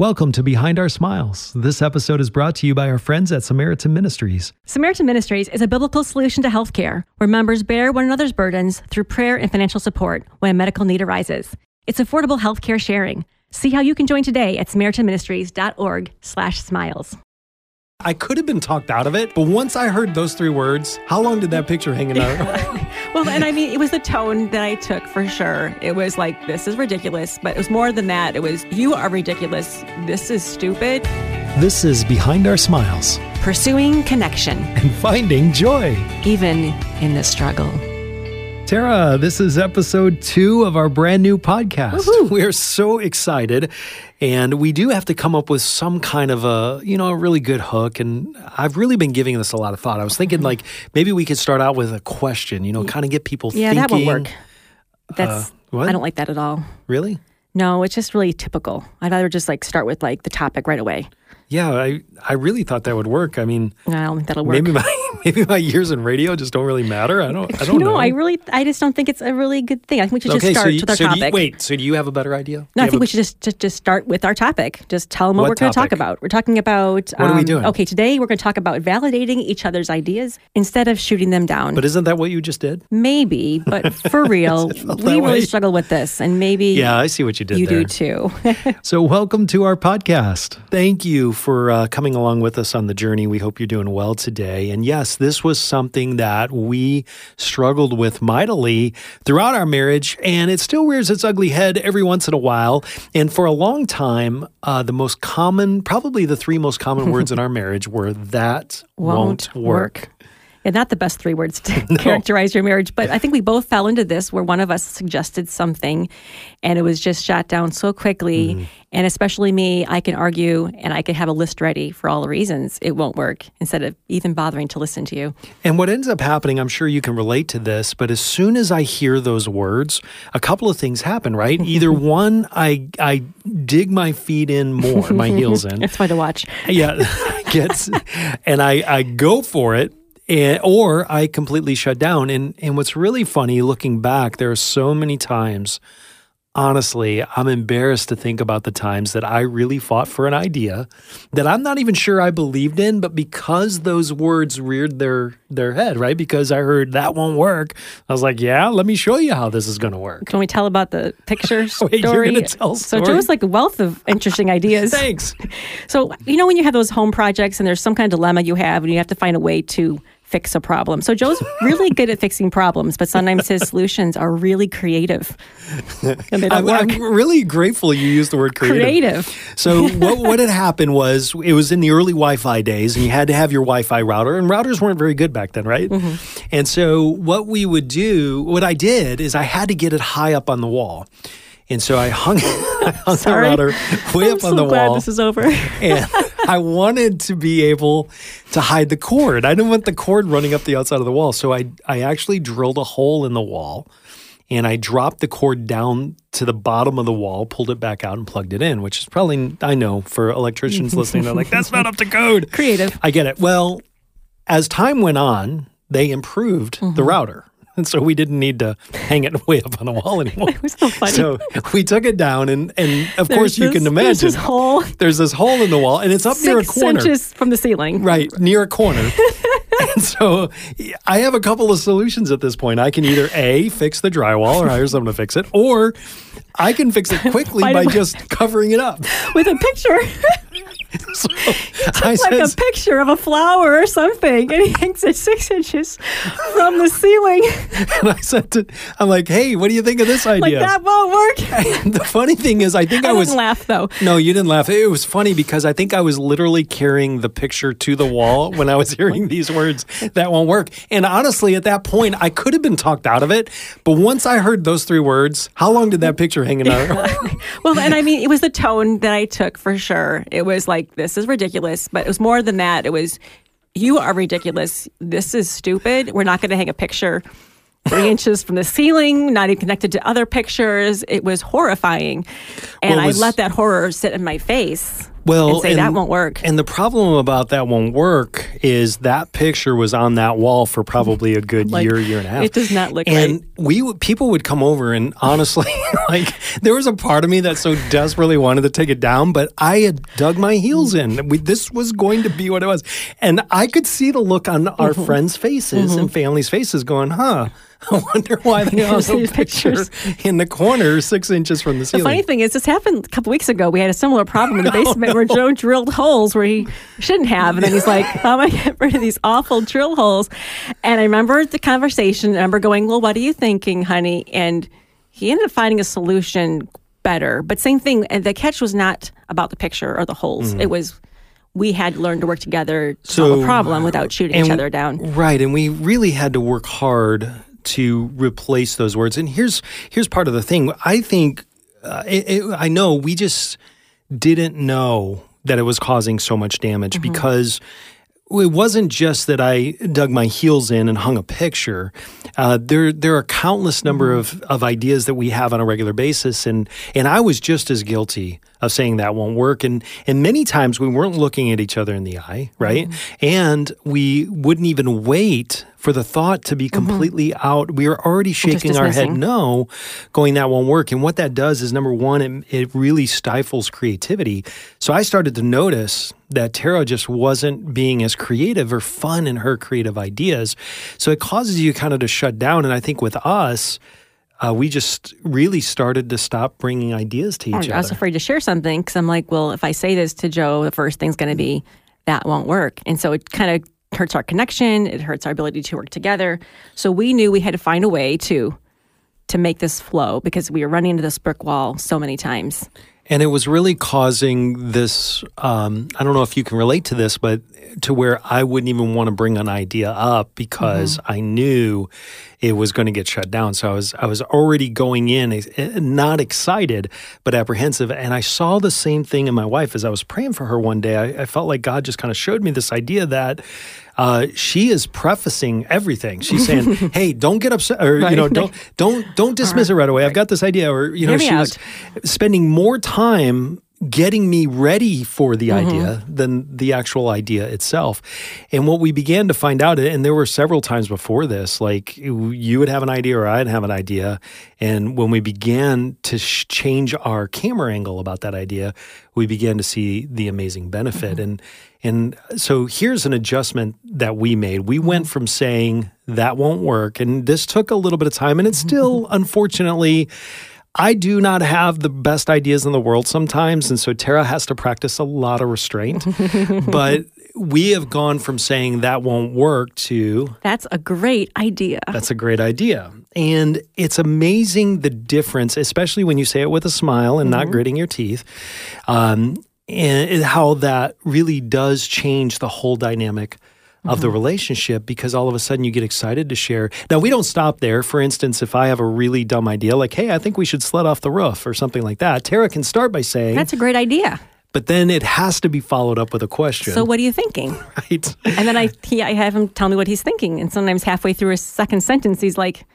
Welcome to Behind Our Smiles. This episode is brought to you by our friends at Samaritan Ministries. Samaritan Ministries is a biblical solution to healthcare where members bear one another's burdens through prayer and financial support when a medical need arises. It's affordable healthcare sharing. See how you can join today at samaritanministries.org/smiles. I could have been talked out of it, but once I heard those three words, how long did that picture hang in there? well, and I mean, it was the tone that I took for sure. It was like, this is ridiculous, but it was more than that. It was, you are ridiculous. This is stupid. This is Behind Our Smiles, pursuing connection and finding joy, even in the struggle. Tara, this is episode two of our brand new podcast. Woo-hoo. We are so excited, and we do have to come up with some kind of a, you know, a really good hook. And I've really been giving this a lot of thought. I was thinking like maybe we could start out with a question, you know, kind of get people yeah, thinking. that would work. That's uh, I don't like that at all. Really? No, it's just really typical. I'd rather just like start with like the topic right away. Yeah, I, I really thought that would work. I mean, I don't think that'll work. Maybe my maybe my years in radio just don't really matter. I don't I don't no, know. I really I just don't think it's a really good thing. I think we should okay, just start so you, with our so topic. You, wait, so do you have a better idea? No, I think a, we should just, just just start with our topic. Just tell them what, what we're going to talk about. We're talking about What um, are we um, doing? Okay, today we're going to talk about validating each other's ideas instead of shooting them down. But isn't that what you just did? Maybe, but for real, we really struggle with this and maybe Yeah, I see what you did You there. do too. so, welcome to our podcast. Thank you for uh, coming along with us on the journey. We hope you're doing well today. And yes, this was something that we struggled with mightily throughout our marriage, and it still rears its ugly head every once in a while. And for a long time, uh, the most common, probably the three most common words in our marriage were that won't, won't work. work and not the best three words to no. characterize your marriage, but I think we both fell into this where one of us suggested something and it was just shot down so quickly. Mm. And especially me, I can argue and I can have a list ready for all the reasons it won't work instead of even bothering to listen to you. And what ends up happening, I'm sure you can relate to this, but as soon as I hear those words, a couple of things happen, right? Either one, I I dig my feet in more, my heels in. it's fun to watch. Yeah, gets and I I go for it and, or I completely shut down. And and what's really funny looking back, there are so many times. Honestly, I'm embarrassed to think about the times that I really fought for an idea that I'm not even sure I believed in, but because those words reared their their head, right? Because I heard that won't work, I was like, "Yeah, let me show you how this is going to work." Can we tell about the picture Wait, story? You're tell so Joe's like a wealth of interesting ideas. Thanks. So you know when you have those home projects and there's some kind of dilemma you have, and you have to find a way to fix a problem. So Joe's really good at fixing problems, but sometimes his solutions are really creative. And they don't I'm. I'm really grateful you used the word creative. Creative. So what what had happened was it was in the early Wi-Fi days, and you had to have your Wi-Fi router, and routers weren't very good back then, right? Mm-hmm. And so what we would do, what I did is I had to get it high up on the wall. And so I hung, I hung the router way I'm up so on the glad wall. This is over. and I wanted to be able to hide the cord. I didn't want the cord running up the outside of the wall. So I, I actually drilled a hole in the wall and I dropped the cord down to the bottom of the wall, pulled it back out, and plugged it in, which is probably, I know, for electricians listening, they're like, that's not up to code. Creative. I get it. Well, as time went on, they improved mm-hmm. the router. And so we didn't need to hang it way up on the wall anymore. it was so funny. So we took it down, and, and of there's course, you can imagine there's this hole. There's this hole in the wall, and it's up Six near a corner. inches from the ceiling. Right, near a corner. and so I have a couple of solutions at this point. I can either A, fix the drywall or hire someone to fix it, or I can fix it quickly by just covering it up. With a picture. so I like says, a picture of a flower or something, and he hangs it six inches from the ceiling. And I said to, I'm like, hey, what do you think of this idea? Like that won't work. And the funny thing is, I think I, I was didn't laugh though. No, you didn't laugh. It was funny because I think I was literally carrying the picture to the wall when I was hearing these words. That won't work. And honestly, at that point, I could have been talked out of it. But once I heard those three words, how long did that picture hang in there? well, and I mean, it was the tone that I took for sure. It was like, this is ridiculous. But it was more than that. It was, you are ridiculous. This is stupid. We're not going to hang a picture three inches from the ceiling, not even connected to other pictures. It was horrifying. And was, I let that horror sit in my face. Well, and say that won't work. And the problem about that won't work is that picture was on that wall for probably a good Like, year, year and a half. it does not look and right. we people would come over and honestly, like there was a part of me that so desperately wanted to take it down, but I had dug my heels in. We, this was going to be what it was, and I could see the look on our Mm-hmm. friends' faces and families' faces, going, "Huh." I wonder why they a these picture pictures. in the corner, six inches from the ceiling. The funny thing is, this happened a couple weeks ago. We had a similar problem in the basement where Joe drilled holes where he shouldn't have. And then he's like, How am I get rid of these awful drill holes? And I remember the conversation. I remember going, Well, what are you thinking, honey? And he ended up finding a solution better. But same thing. The catch was not about the picture or the holes, mm-hmm. it was we had to learn to work together to solve a problem without shooting each other down. Right, and we really had to work hard to replace those words. And here's here's part of the thing. I think uh, it, it, I know we just didn't know that it was causing so much damage Mm-hmm. because it wasn't just that I dug my heels in and hung a picture. Uh, there, there are countless number of, of ideas that we have on a regular basis, and and I was just as guilty of saying that won't work. And and many times we weren't looking at each other in the eye, right? Mm-hmm. And we wouldn't even wait for the thought to be mm-hmm. completely out. We were already shaking our head no, going that won't work. And what that does is number one, it, it really stifles creativity. So I started to notice that Tara just wasn't being as creative or fun in her creative ideas. So it causes you kind of to shut down. And I think with us, uh, we just really started to stop bringing ideas to each other. I was afraid to share something because I'm like, well, if I say this to Joe, the first thing's going to be that won't work. And so it kind of hurts our connection. It hurts our ability to work together. So we knew we had to find a way to to make this flow because we were running into this brick wall so many times. And it was really causing this. Um, I don't know if you can relate to this, but to where I wouldn't even want to bring an idea up because Mm-hmm. I knew it was going to get shut down. So I was I was already going in eh, not excited but apprehensive. And I saw the same thing in my wife as I was praying for her one day. I, I felt like God just kind of showed me this idea that. Uh, she is prefacing everything. She's saying, "Hey, don't get upset, or you know, don't don't don't dismiss it right away. I've got this idea." Or you know, she was spending more time getting me ready for the Mm-hmm. idea than the actual idea itself. And what we began to find out, and there were several times before this, like you would have an idea or I'd have an idea. And when we began to sh- change our camera angle about that idea, we began to see the amazing benefit. Mm-hmm. And and so here's an adjustment that we made. We went Mm-hmm. from saying that won't work, and this took a little bit of time, and it's still, unfortunately, I do not have the best ideas in the world sometimes. And so Tara has to practice a lot of restraint. but we have gone from saying that won't work to That's a great idea. that's a great idea. And it's amazing the difference, especially when you say it with a smile and not gritting your teeth, um, and how that really does change the whole dynamic of the mm-hmm. relationship because all of a sudden you get excited to share. Now, we don't stop there. For instance, if I have a really dumb idea, like, hey, I think we should sled off the roof or something like that, Tara can start by saying, That's a great idea. but then it has to be followed up with a question. So what are you thinking? right? And then I he, I have him tell me what he's thinking, and sometimes halfway through a second sentence, he's like,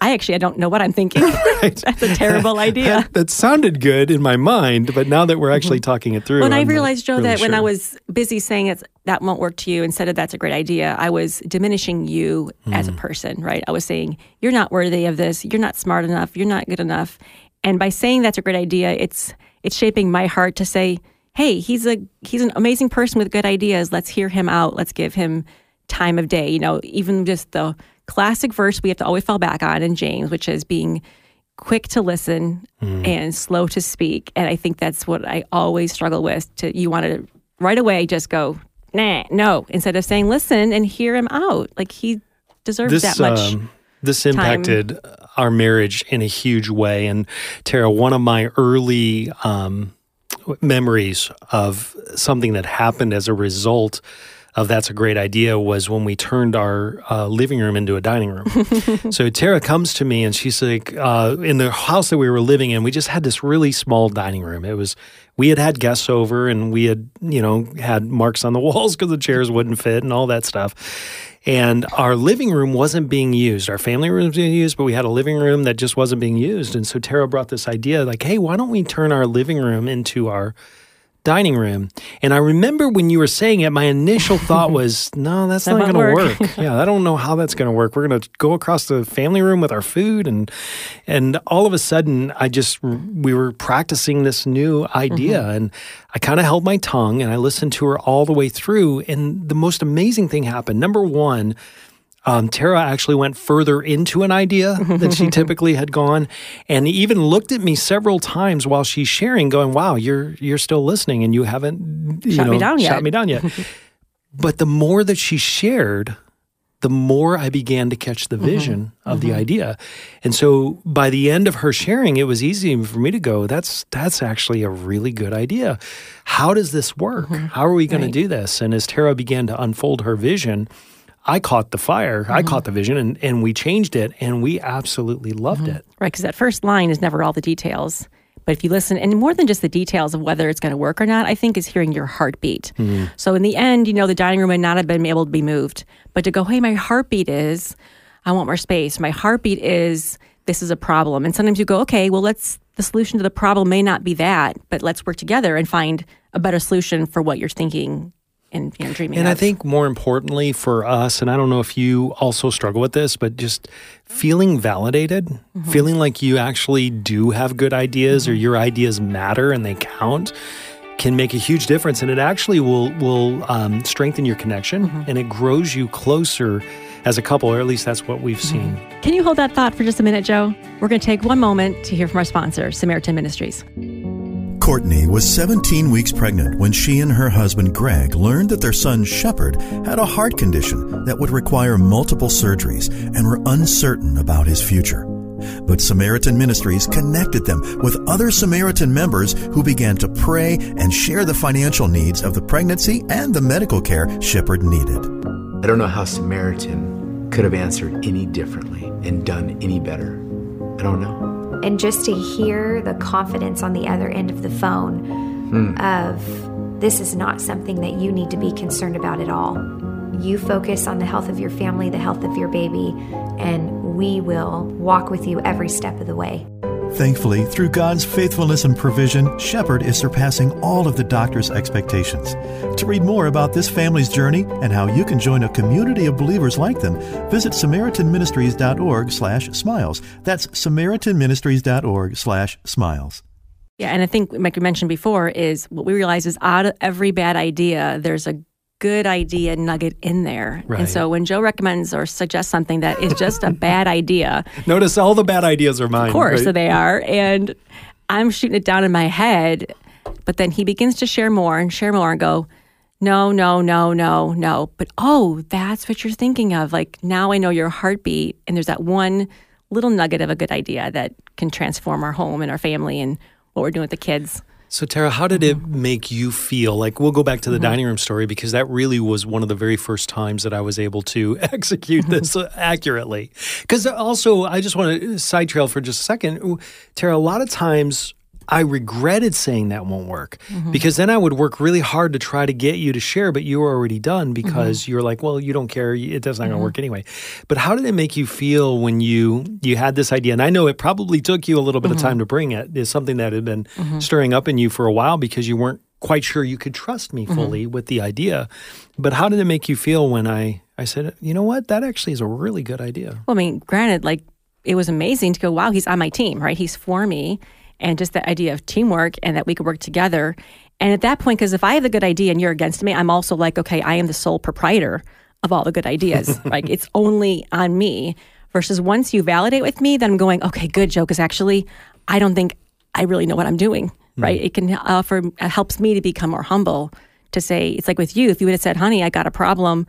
"I actually I don't know what I'm thinking. That's a terrible idea." that, sounded good in my mind, but now that we're actually talking it through, When I realized, Joe, really that when I was busy saying it's that won't work to you instead of that's a great idea, I was diminishing you as Hmm. a person, right? I was saying you're not worthy of this, you're not smart enough, you're not good enough. And by saying that's a great idea, it's it's shaping my heart to say, hey, he's a he's an amazing person with good ideas. Let's hear him out. Let's give him time of day. You know, even just the classic verse we have to always fall back on in James, which is being quick to listen and slow to speak. And I think that's what I always struggle with. To you want to right away just go, nah, no, instead of saying listen and hear him out. Like he deserves this that much. um, this impacted our marriage in a huge way. And Tara, one of my early um, memories of something that happened as a result of that's a great idea was when we turned our uh, living room into a dining room. so Tara comes to me and she's like, uh, in the house that we were living in, we just had this really small dining room. It was, we had had guests over and we had, you know, had marks on the walls because the chairs wouldn't fit and all that stuff. And our living room wasn't being used. Our family room was being used, but we had a living room that just wasn't being used. And so Tara brought this idea like, hey, why don't we turn our living room into our dining room. And I remember when you were saying it, my initial thought was, no, that's That not going to work. work. yeah, I don't know how that's going to work. We're going to go across the family room with our food, and and all of a sudden, I just we were practicing this new idea, Mm-hmm. and I kind of held my tongue and I listened to her all the way through. And the most amazing thing happened. Number one. Um, Tara actually went further into an idea than she typically had gone, and even looked at me several times while she's sharing, going, "Wow, you're you're still listening, and you haven't you Shot know me down shot yet." me down yet." but the more that she shared, the more I began to catch the mm-hmm. vision of the mm-hmm. idea, and so by the end of her sharing, it was easy for me to go, "That's that's actually a really good idea. How does this work? Mm-hmm. How are we going Right. to do this?" And as Tara began to unfold her vision. I caught the fire. I mm-hmm. caught the vision and, and we changed it and we absolutely loved mm-hmm. it. Right, because that first line is never all the details. But if you listen, and more than just the details of whether it's going to work or not, I think is hearing your heartbeat. Mm-hmm. So in the end, you know, the dining room would not have been able to be moved. But to go, hey, my heartbeat is, I want more space. My heartbeat is, this is a problem. And sometimes you go, okay, well, let's, the solution to the problem may not be that, but let's work together and find a better solution for what you're thinking and you know, dreaming And I think more importantly for us, and I don't know if you also struggle with this, but just feeling validated, mm-hmm. feeling like you actually do have good ideas or mm-hmm. your ideas matter and they count can make a huge difference. And it actually will will um, strengthen your connection mm-hmm. and it grows you closer as a couple or at least that's what we've seen. Can you hold that thought for just a minute, Joe? We're going to take one moment to hear from our sponsor, Samaritan Ministries. Courtney was 17 weeks pregnant when she and her husband Greg learned that their son Shepard had a heart condition that would require multiple surgeries and were uncertain about his future. But Samaritan Ministries connected them with other Samaritan members who began to pray and share the financial needs of the pregnancy and the medical care Shepard needed. I don't know how Samaritan could have answered any differently and done any better. I don't know. And just to hear the confidence on the other end of the phone hmm. of this is not something that you need to be concerned about at all. You focus on the health of your family, the health of your baby, and we will walk with you every step of the way. Thankfully, through God's faithfulness and provision, Shepherd is surpassing all of the doctor's expectations. To read more about this family's journey and how you can join a community of believers like them, visit samaritanministries.org/smiles. That's samaritanministries.org/smiles. Yeah, and I think, like we mentioned before, is what we realize is out of every bad idea, there's a good idea nugget in there. Right. And so when Joe recommends or suggests something that is just a bad idea, notice all the bad ideas are mine of course right? they are, and I'm shooting it down in my head, but then he begins to share more and share more and go, no, no, no, no, no. But oh, that's what you're thinking of. Like now I know your heartbeat, and there's that one little nugget of a good idea that can transform our home and our family and what we're doing with the kids. So, Tara, how did it make you feel? Like, we'll go back to the dining room story because that really was one of the very first times that I was able to execute this uh, accurately. Because also, I just want to side trail for just a second. Tara, a lot of times I regretted saying that won't work mm-hmm. because then I would work really hard to try to get you to share, but you were already done mm-hmm. because you're like, well, you don't care. It doesn't going to work anyway. But how did it make you feel when you you had this idea? And I know it probably took you a little bit of mm-hmm. time to bring it. It's something that had been stirring up in you for a while because you weren't quite sure you could trust me fully with the idea. But how did it make you feel when I I said, you know what, that actually is a really good idea. Well, I mean, granted, like it was amazing to go, wow, he's on my team, right? He's for me. And just the idea of teamwork and that we could work together. And at that point, because if I have a good idea and you're against me, I'm also like, okay, I am the sole proprietor of all the good ideas. like it's only on me. Versus once you validate with me, then I'm going, okay, good, Joe, because actually, I don't think I really know what I'm doing, hmm. right? It can offer, it helps me to become more humble to say, it's like with you, if you would have said, honey, I got a problem.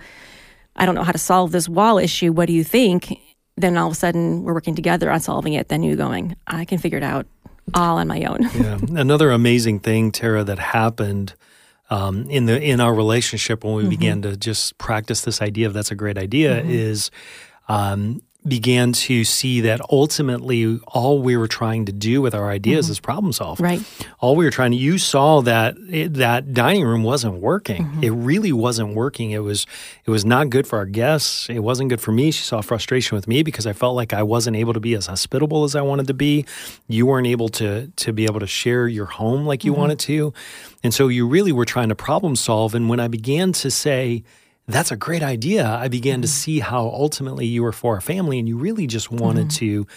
I don't know how to solve this wall issue. What do you think? Then all of a sudden we're working together on solving it. Then you going, I can figure it out all on my own. Yeah. Another amazing thing, Tara, that happened um, in the in our relationship when we began to just practice this idea of that's a great idea is um, began to see that ultimately all we were trying to do with our ideas mm-hmm. is problem solve. Right. All we were trying to, you saw that it, that dining room wasn't working. Mm-hmm. It really wasn't working. It was it was not good for our guests. It wasn't good for me. She saw frustration with me because I felt like I wasn't able to be as hospitable as I wanted to be. You weren't able to to be able to share your home like you mm-hmm. wanted to. And so you really were trying to problem solve. And when I began to say, that's a great idea. I began to mm-hmm. see how ultimately you were for our family and you really just wanted mm-hmm. to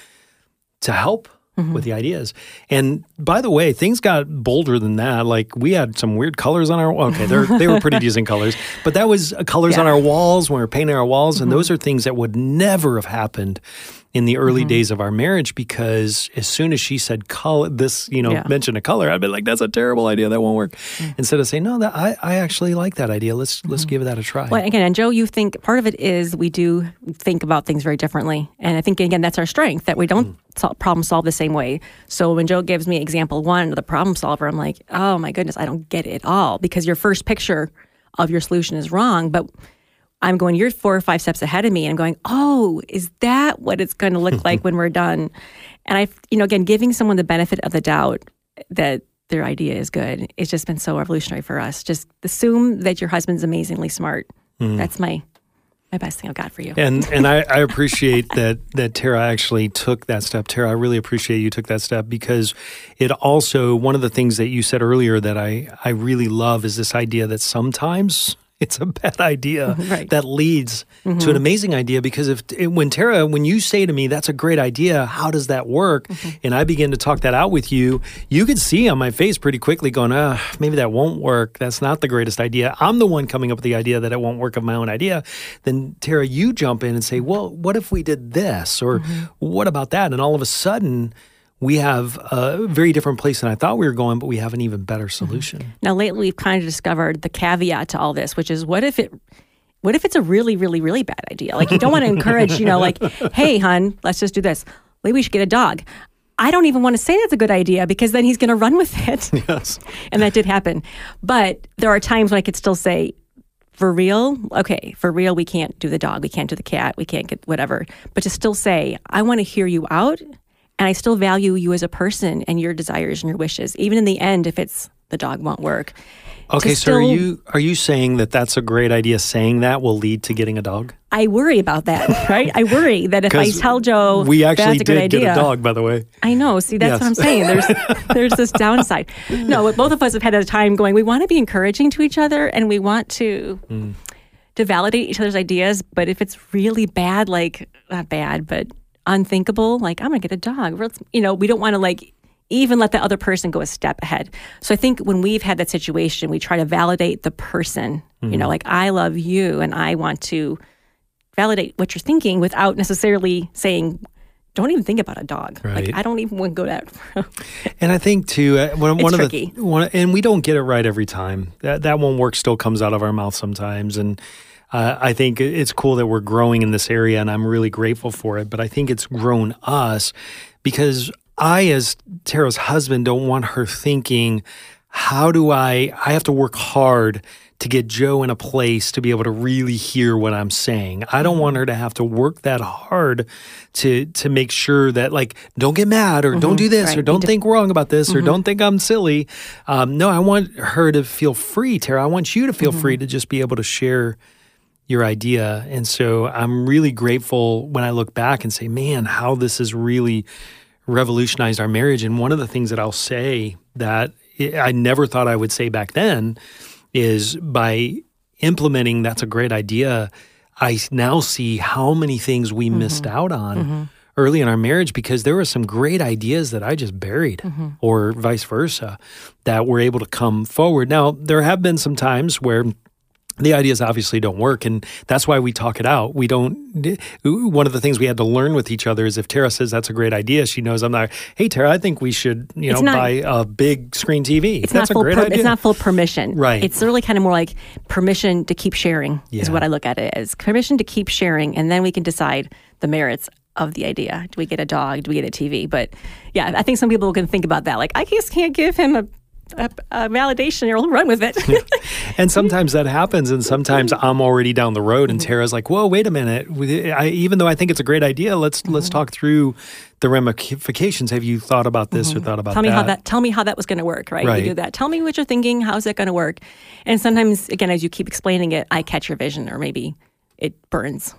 to help mm-hmm. with the ideas. And by the way, things got bolder than that. Like we had some weird colors on our okay, they they were pretty decent colors, but that was uh, colors on our walls when we were painting our walls and those are things that would never have happened in the early mm-hmm. days of our marriage because as soon as she said color this, you know, Yeah. mentioned a color, I'd be like that's a terrible idea, that won't work. Mm. Instead of saying, "No, that I I actually like that idea. Let's let's mm-hmm. give that a try." Well, again, and Joe, you think part of it is we do think about things very differently, and I think again that's our strength that we don't mm. sol- problem solve the same way. So when Joe gives me example one of the problem solver, I'm like, oh my goodness, I don't get it all because your first picture of your solution is wrong, but. I'm going, you're four or five steps ahead of me. And I'm going, oh, is that what it's going to look like when we're done? And I, you know, again, giving someone the benefit of the doubt that their idea is good, it's just been so revolutionary for us. Just assume that your husband's amazingly smart. Mm. That's my my best thing I've got for you. and and I, I appreciate that that Tara actually took that step. Tara, I really appreciate you took that step because it also one of the things that you said earlier that I I really love is this idea that sometimes it's a bad idea Right. that leads to an mm-hmm. amazing idea because if when Tara when you say to me that's a great idea. How does that work? Mm-hmm. And I begin to talk that out with you you could see on my face pretty quickly going ah maybe that won't work. That's not the greatest idea. I'm the one coming up with the idea that it won't work of my own idea. Then Tara you jump in and say well what if we did this? or mm-hmm. what about that? and all of a sudden we have a very different place than I thought we were going but we have an even better mm-hmm. solution Now lately we've kind of discovered the caveat to all this, which is what if it what if it's a really, really, really bad idea? Like you don't want to encourage, you know, like, hey, hun, let's just do this. Maybe we should get a dog. I don't even want to say that's a good idea because then he's going to run with it. yes and that did happen. But there are times when I could still say, for real, okay, for real, we can't do the dog, we can't do the cat, we can't get whatever. But to still say, I want to hear you out, and I still value you as a person and your desires and your wishes, even in the end, if it's the dog won't work. Okay, so are you are you saying that that's a great idea? Saying that will lead to getting a dog? I worry about that, right? I worry that if I tell Joe we actually that's a good did idea, get a dog, by the way. I know. See, that's Yes. what I'm saying. There's there's this downside. No, but both of us have had a time going. We want to be encouraging to each other, and we want to Mm. to validate each other's ideas. But if it's really bad, like not bad, but unthinkable, like I'm gonna get a dog. You know, we don't want to like even let the other person go a step ahead. So I think when we've had that situation, we try to validate the person. You Mm-hmm. know, like I love you, and I want to validate what you're thinking without necessarily saying. Don't even think about a dog. Right. Like I don't even want to go that. And I think too, uh, one, one of tricky. the one, and we don't get it right every time. That that one work still comes out of our mouth sometimes, and uh, I think it's cool that we're growing in this area, and I'm really grateful for it. But I think it's grown us because I, as Tara's husband, don't want her thinking, "How do I? I have to work hard." To get Joe in a place to be able to really hear what I'm saying. I don't want her to have to work that hard to to make sure that like don't get mad or don't do this right. or don't think wrong about this or don't think I'm silly. Um, no, I want her to feel free, Tara. I want you to feel free to just be able to share your idea. And so I'm really grateful when I look back and say, man, how this has really revolutionized our marriage. And one of the things that I'll say that I never thought I would say back then is by implementing that's a great idea. I now see how many things we mm-hmm. missed out on mm-hmm. early in our marriage because there were some great ideas that I just buried, mm-hmm. or vice versa, that were able to come forward. Now, there have been some times where the ideas obviously don't work and that's why we talk it out we don't one of the things we had to learn with each other is if tara says that's a great idea she knows i'm not hey tara i think we should you It's know not- buy a big screen tv It's that's not full. a great per- idea It's not full permission. Right. It's really kind of more like permission to keep sharing. Is what I look at it as permission to keep sharing, and then we can decide the merits of the idea. Do we get a dog? Do we get a TV? But yeah, I think some people can think about that. Like, I just can't give him a a, a validation or run with it. and sometimes that happens, and sometimes I'm already down the road, and Tara's like, "Whoa, wait a minute! I, even though I think it's a great idea, let's mm-hmm. let's talk through the ramifications. Have you thought about this mm-hmm. or thought about tell me that? how that tell me how that was going to work? Right? right? You do that. Tell me what you're thinking. How's that going to work? And sometimes, again, as you keep explaining it, I catch your vision, or maybe it burns.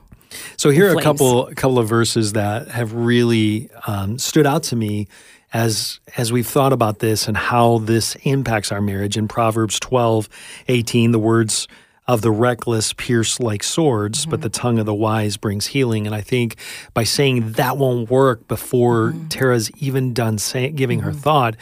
So here are a couple a couple of verses that have really um, stood out to me as as we've thought about this and how this impacts our marriage. In Proverbs 12, 18, the words of the reckless pierce like swords, mm-hmm. but the tongue of the wise brings healing. And I think by saying that won't work before mm-hmm. Tara's even done say, giving mm-hmm. her thought,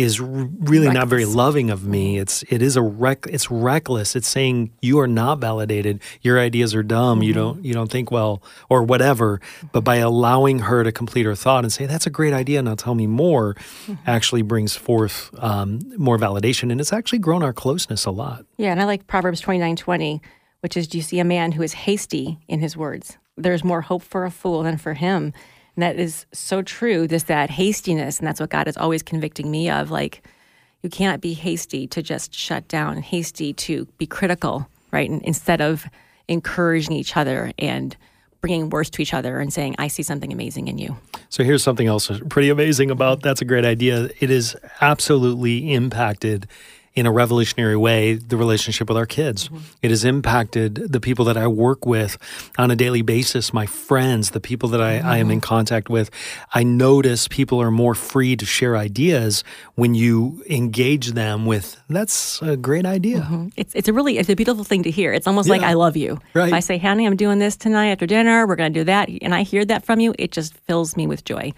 is really reckless. not very loving of me. It's it is a wreck. It's reckless. It's saying you are not validated. Your ideas are dumb. Mm-hmm. You don't you don't think well or whatever. But by allowing her to complete her thought and say that's a great idea, now tell me more, mm-hmm. actually brings forth um, more validation, and it's actually grown our closeness a lot. Yeah, and I like Proverbs twenty nine twenty, which is, "Do you see a man who is hasty in his words? There's more hope for a fool than for him." And that is so true, just that hastiness. And that's what God is always convicting me of. Like, you can't be hasty to just shut down, hasty to be critical, right? And instead of encouraging each other and bringing words to each other and saying, I see something amazing in you. So here's something else pretty amazing about that's a great idea. It is absolutely impacted in a revolutionary way the relationship with our kids. Mm-hmm. It has impacted the people that I work with on a daily basis, my friends, the people that I, mm-hmm. I, am in mm-hmm. contact with. I notice people are more free to share ideas when you engage them with, that's a great idea. Mm-hmm. It's, it's a really, it's a beautiful thing to hear. It's almost yeah. like I love you. Right. If I say, honey, I'm doing this tonight after dinner, we're going to do that. And I hear that from you, it just fills me with joy.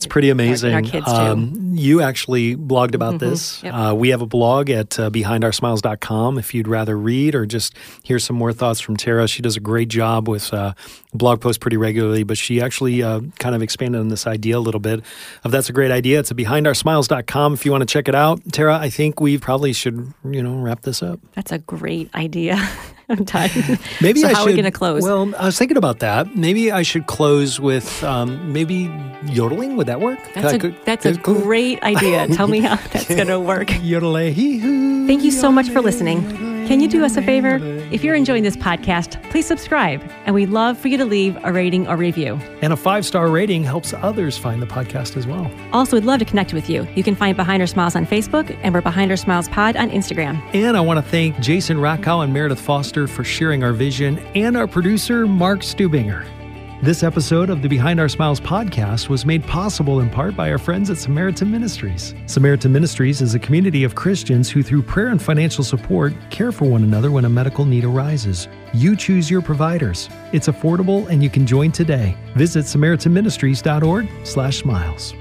It's pretty amazing. Our, kids too. Um, you actually blogged about mm-hmm. this. Yep. Uh, we have a blog at uh, behindoursmiles.com if you'd rather read or just hear some more thoughts from Tara. She does a great job with uh, blog posts pretty regularly, but she actually uh, kind of expanded on this idea a little bit of that's a great idea. It's at behindoursmiles.com if you want to check it out. Tara, I think we probably should, you know, wrap this up. That's a great idea. I'm done. Maybe so I how should, are we going to close? Well, I was thinking about that. Maybe I should close with um, maybe yodeling. Would that work? That's, a, that's a great idea. Tell me how that's going to work. Thank you so much for listening. Can you do us a favor? If you're enjoying this podcast, please subscribe, and we'd love for you to leave a rating or review. And a five star rating helps others find the podcast as well. Also, we'd love to connect with you. You can find Behind Our Smiles on Facebook, and we're Behind Our Smiles Pod on Instagram. And I want to thank Jason Rackow and Meredith Foster for sharing our vision, and our producer, Mark Stubinger. This episode of the Behind Our Smiles podcast was made possible in part by our friends at Samaritan Ministries. Samaritan Ministries is a community of Christians who, through prayer and financial support, care for one another when a medical need arises. You choose your providers. It's affordable and you can join today. Visit samaritanministries.org/smiles.